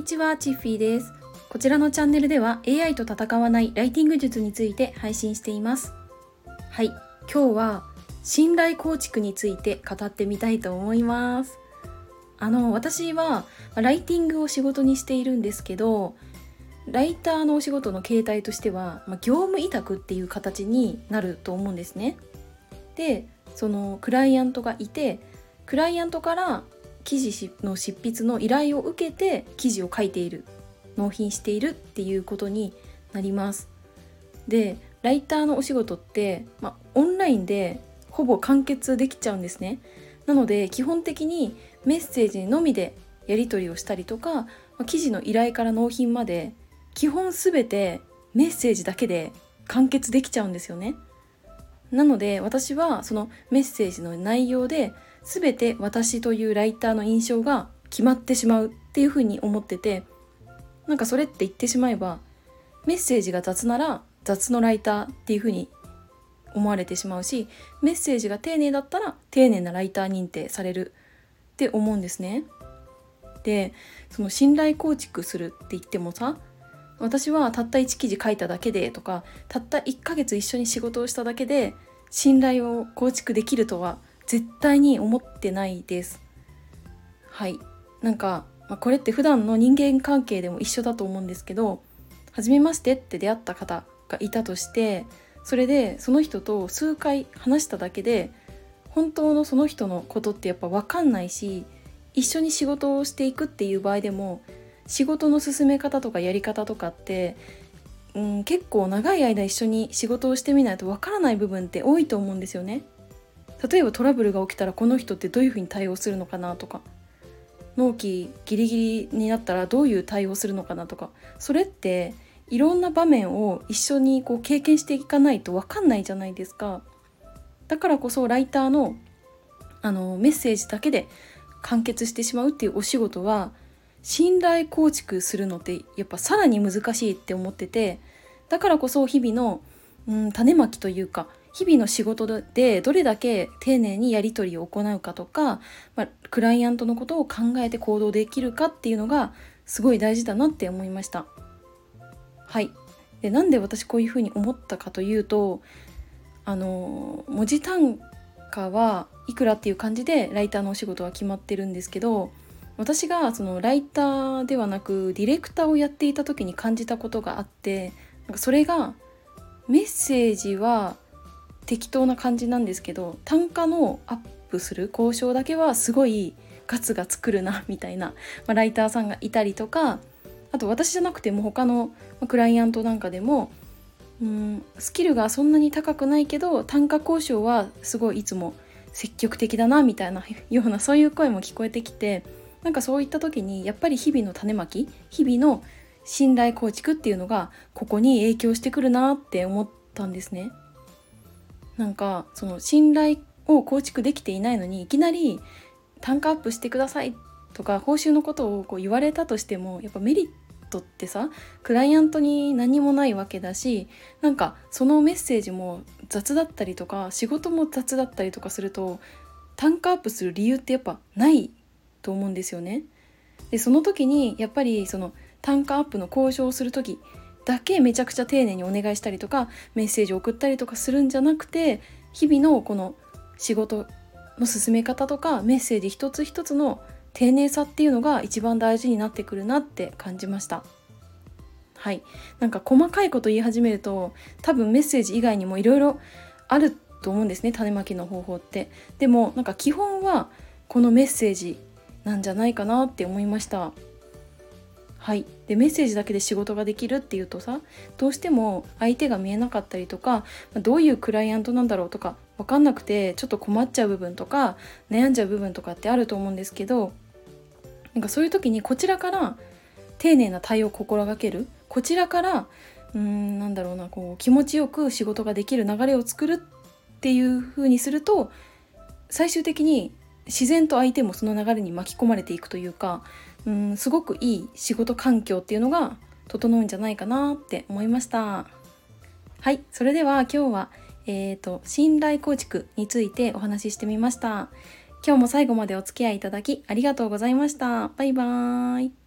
にちは、チッフィーです。こちらのチャンネルでは AI と戦わないライティング術について配信しています。はい、今日は信頼構築について語ってみたいと思います。あの、私はライティングを仕事にしているんですけど、ライターのお仕事の形態としては、まあ、業務委託っていう形になると思うんですね。で、そのクライアントがいて、クライアントから記事の執筆の依頼を受けて記事を書いている納品しているっていうことになります。でライターのお仕事って、まあ、オンラインでほぼ完結できちゃうんですね。なので基本的にメッセージのみでやり取りをしたりとか、まあ、記事の依頼から納品まで基本全てメッセージだけで完結できちゃうんですよね。なので私はそのメッセージの内容で全て私というライターの印象が決まってしまうっていうふうに思っててなんかそれって言ってしまえばメッセージが雑なら雑のライターっていうふうに思われてしまうしメッセージが丁寧だったら丁寧なライター認定されるって思うんですね。でその信頼構築するって言ってもさ私はたった1記事書いただけでとかたった1ヶ月一緒に仕事をしただけで信頼を構築できるとは絶対に思ってないです。はい。なんか、まあ、これって普段の人間関係でも一緒だと思うんですけど初めましてって出会った方がいたとしてそれでその人と数回話しただけで本当のその人のことってやっぱ分かんないし一緒に仕事をしていくっていう場合でも仕事の進め方とかやり方とかって、うん、結構長い間一緒に仕事をしてみないとわからない部分って多いと思うんですよね。例えばトラブルが起きたらこの人ってどういうふうに対応するのかなとか納期ギリギリになったらどういう対応するのかなとかそれっていろんな場面を一緒にこう経験していかないと分かんないじゃないですか。だからこそライターのあのメッセージだけで完結してしまうっていうお仕事は信頼構築するのってやっぱさらに難しいって思っててだからこそ日々の、うん、種まきというか日々の仕事でどれだけ丁寧にやり取りを行うかとか、まあ、クライアントのことを考えて行動できるかっていうのがすごい大事だなって思いました。はいでなんで私こういうふうに思ったかというとあの文字単価はいくらっていう感じでライターのお仕事は決まってるんですけど私がそのライターではなくディレクターをやっていた時に感じたことがあってなんかそれがメッセージは適当な感じなんですけど単価のアップする交渉だけはすごいガツが作るなみたいな、まあ、ライターさんがいたりとかあと私じゃなくても他のクライアントなんかでもうんスキルがそんなに高くないけど単価交渉はすごいいつも積極的だなみたいなようなそういう声も聞こえてきてなんかそういった時にやっぱり日々の種まき日々の信頼構築っていうのがここに影響してくるなって思ったんですね。なんかその信頼を構築できていないのにいきなり単価アップしてくださいとか報酬のことをこう言われたとしてもやっぱメリットってさクライアントに何もないわけだしなんかそのメッセージも雑だったりとか仕事も雑だったりとかすると単価アップする理由ってやっぱないと思うんですよね。でその時にやっぱりその単価アップの交渉をする時だけめちゃくちゃ丁寧にお願いしたりとかメッセージを送ったりとかするんじゃなくて日々のこの仕事の進め方とかメッセージ一つ一つの丁寧さっていうのが一番大事になってくるなって感じました。はい。なんか細かいこと言い始めると多分メッセージ以外にもいろいろあると思うんですね種まきの方法って。でもなんか基本はこのメッセージなんじゃないかなって思いました。はい。でメッセージだけで仕事ができるっていうとさどうしても相手が見えなかったりとかどういうクライアントなんだろうとか分かんなくてちょっと困っちゃう部分とか悩んじゃう部分とかってあると思うんですけどなんかそういう時にこちらから丁寧な対応を心がける。こちらからうーんなんだろうなこう気持ちよく仕事ができる流れを作るっていう風にすると最終的に自然と相手もその流れに巻き込まれていくというかうんすごくいい仕事環境っていうのが整うんじゃないかなって思いました。はいそれでは今日はえーと、信頼構築についてお話ししてみました。今日も最後までお付き合いいただきありがとうございました。バイバーイ。